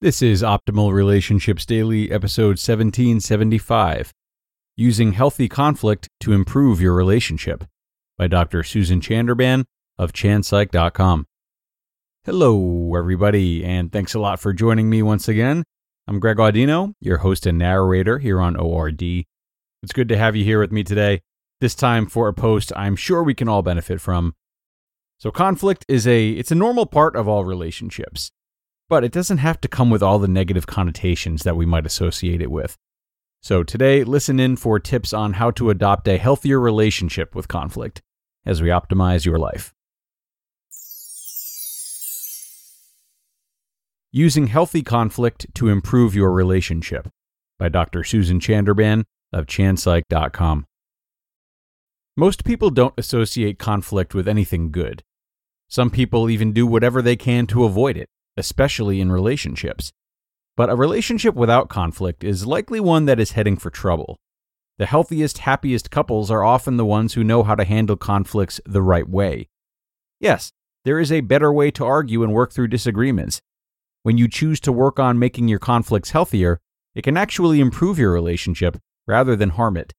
This is Optimal Relationships Daily, episode 1775 Using Healthy Conflict to Improve Your Relationship by Dr. Susan Chanderbhan of chandpsych.com. Hello, everybody, and thanks a lot for joining me once again. I'm Greg Audino, your host and narrator here on ORD. It's good to have you here with me today, this time for a post I'm sure we can all benefit from. So conflict is a it's a normal part of all relationships but it doesn't have to come with all the negative connotations that we might associate it with. So today, listen in for tips on how to adopt a healthier relationship with conflict as we optimize your life. Using Healthy Conflict to Improve Your Relationship by Dr. Susan Chanderbhan of chandpsych.com. Most people don't associate conflict with anything good. Some people even do whatever they can to avoid it especially in relationships. But a relationship without conflict is likely one that is heading for trouble. The healthiest, happiest couples are often the ones who know how to handle conflicts the right way. Yes, there is a better way to argue and work through disagreements. When you choose to work on making your conflicts healthier, it can actually improve your relationship rather than harm it.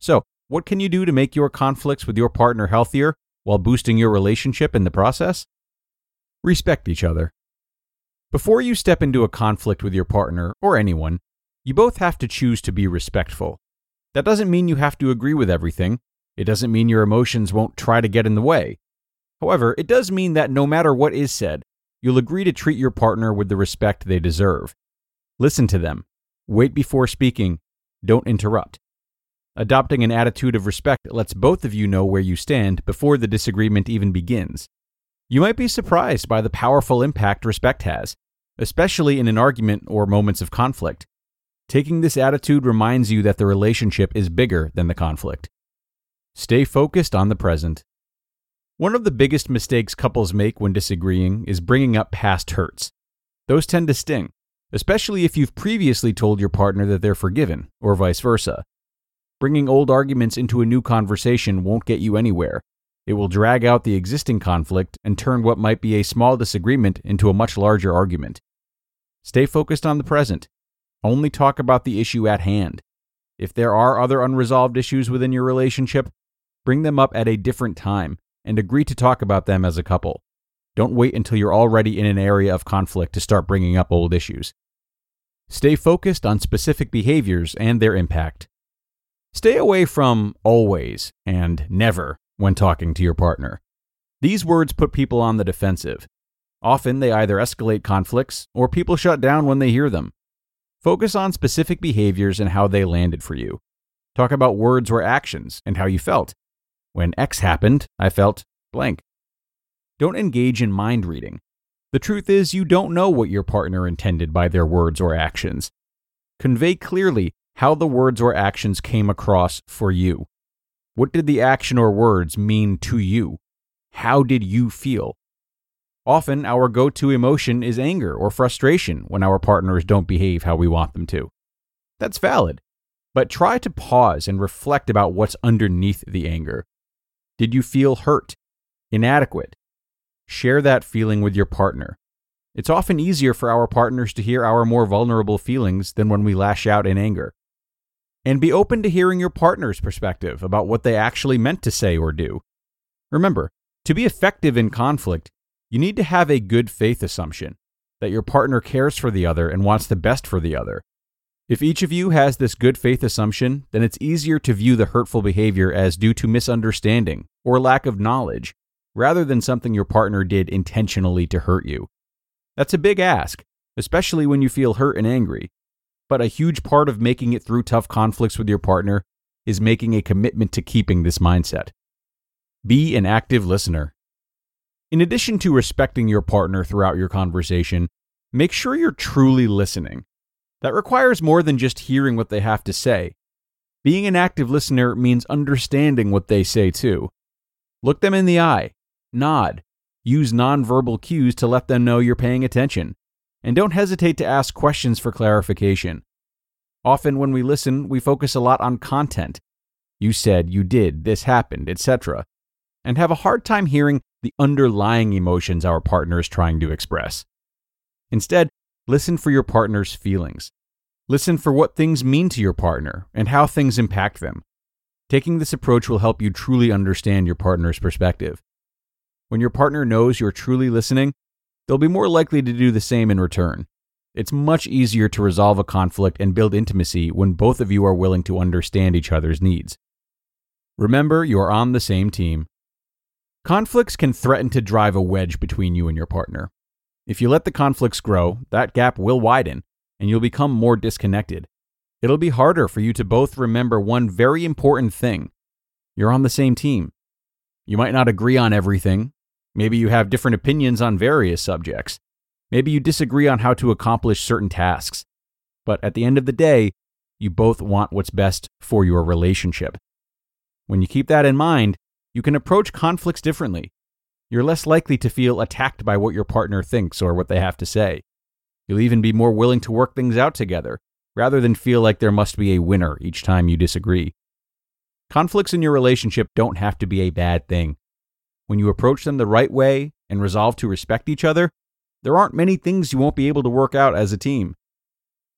So, what can you do to make your conflicts with your partner healthier while boosting your relationship in the process? Respect each other. Before you step into a conflict with your partner or anyone, you both have to choose to be respectful. That doesn't mean you have to agree with everything. It doesn't mean your emotions won't try to get in the way. However, it does mean that no matter what is said, you'll agree to treat your partner with the respect they deserve. Listen to them. Wait before speaking. Don't interrupt. Adopting an attitude of respect lets both of you know where you stand before the disagreement even begins. You might be surprised by the powerful impact respect has, especially in an argument or moments of conflict. Taking this attitude reminds you that the relationship is bigger than the conflict. Stay focused on the present. One of the biggest mistakes couples make when disagreeing is bringing up past hurts. Those tend to sting, especially if you've previously told your partner that they're forgiven, or vice versa. Bringing old arguments into a new conversation won't get you anywhere, it will drag out the existing conflict and turn what might be a small disagreement into a much larger argument. Stay focused on the present. Only talk about the issue at hand. If there are other unresolved issues within your relationship, bring them up at a different time and agree to talk about them as a couple. Don't wait until you're already in an area of conflict to start bringing up old issues. Stay focused on specific behaviors and their impact. Stay away from always and never when talking to your partner. These words put people on the defensive. Often they either escalate conflicts or people shut down when they hear them. Focus on specific behaviors and how they landed for you. Talk about words or actions and how you felt. When X happened, I felt blank. Don't engage in mind reading. The truth is, you don't know what your partner intended by their words or actions. Convey clearly how the words or actions came across for you. What did the action or words mean to you? How did you feel? Often, our go to emotion is anger or frustration when our partners don't behave how we want them to. That's valid, but try to pause and reflect about what's underneath the anger. Did you feel hurt? Inadequate? Share that feeling with your partner. It's often easier for our partners to hear our more vulnerable feelings than when we lash out in anger and be open to hearing your partner's perspective about what they actually meant to say or do. Remember, to be effective in conflict, you need to have a good faith assumption that your partner cares for the other and wants the best for the other. If each of you has this good faith assumption, then it's easier to view the hurtful behavior as due to misunderstanding or lack of knowledge, rather than something your partner did intentionally to hurt you. That's a big ask, especially when you feel hurt and angry. But a huge part of making it through tough conflicts with your partner is making a commitment to keeping this mindset. Be an active listener. In addition to respecting your partner throughout your conversation, make sure you're truly listening. That requires more than just hearing what they have to say. Being an active listener means understanding what they say too. Look them in the eye, nod, use nonverbal cues to let them know you're paying attention, and don't hesitate to ask questions for clarification. Often, when we listen, we focus a lot on content. You said, you did, this happened, etc., and have a hard time hearing the underlying emotions our partner is trying to express. Instead, listen for your partner's feelings. Listen for what things mean to your partner and how things impact them. Taking this approach will help you truly understand your partner's perspective. When your partner knows you're truly listening, they'll be more likely to do the same in return. It's much easier to resolve a conflict and build intimacy when both of you are willing to understand each other's needs. Remember, you're on the same team. Conflicts can threaten to drive a wedge between you and your partner. If you let the conflicts grow, that gap will widen and you'll become more disconnected. It'll be harder for you to both remember one very important thing you're on the same team. You might not agree on everything. Maybe you have different opinions on various subjects. Maybe you disagree on how to accomplish certain tasks. But at the end of the day, you both want what's best for your relationship. When you keep that in mind, you can approach conflicts differently. You're less likely to feel attacked by what your partner thinks or what they have to say. You'll even be more willing to work things out together, rather than feel like there must be a winner each time you disagree. Conflicts in your relationship don't have to be a bad thing. When you approach them the right way and resolve to respect each other, there aren't many things you won't be able to work out as a team.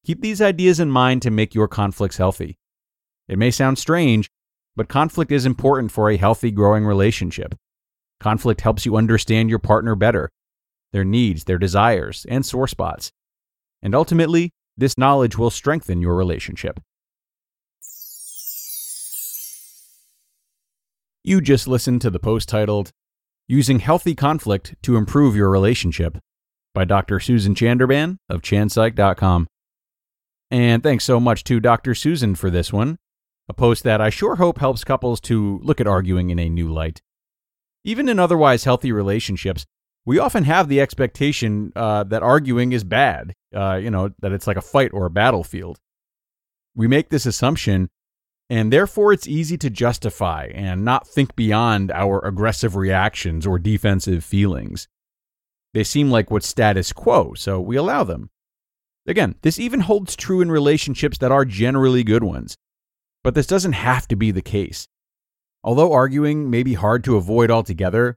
Keep these ideas in mind to make your conflicts healthy. It may sound strange, but conflict is important for a healthy, growing relationship. Conflict helps you understand your partner better, their needs, their desires, and sore spots. And ultimately, this knowledge will strengthen your relationship. You just listened to the post titled, Using Healthy Conflict to Improve Your Relationship by Dr. Susan Chanderbhan of chandpsych.com. And thanks so much to Dr. Susan for this one, a post that I sure hope helps couples to look at arguing in a new light. Even in otherwise healthy relationships, we often have the expectation uh, that arguing is bad, uh, you know, that it's like a fight or a battlefield. We make this assumption, and therefore it's easy to justify and not think beyond our aggressive reactions or defensive feelings. They seem like what's status quo, so we allow them. Again, this even holds true in relationships that are generally good ones. But this doesn't have to be the case. Although arguing may be hard to avoid altogether,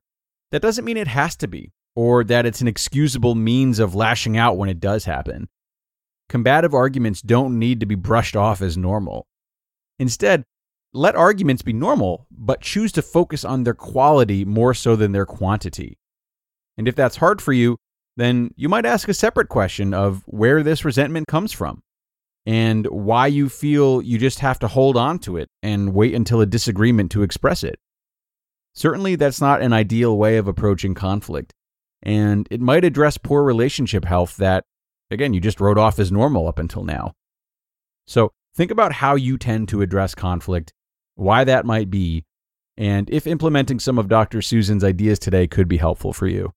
that doesn't mean it has to be or that it's an excusable means of lashing out when it does happen. Combative arguments don't need to be brushed off as normal. Instead, let arguments be normal, but choose to focus on their quality more so than their quantity. And if that's hard for you, then you might ask a separate question of where this resentment comes from and why you feel you just have to hold on to it and wait until a disagreement to express it. Certainly, that's not an ideal way of approaching conflict, and it might address poor relationship health that, again, you just wrote off as normal up until now. So think about how you tend to address conflict, why that might be, and if implementing some of Dr. Susan's ideas today could be helpful for you.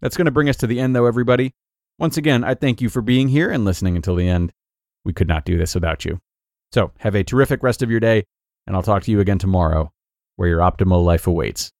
That's going to bring us to the end, though, everybody. Once again, I thank you for being here and listening until the end. We could not do this without you. So have a terrific rest of your day, and I'll talk to you again tomorrow, where your optimal life awaits.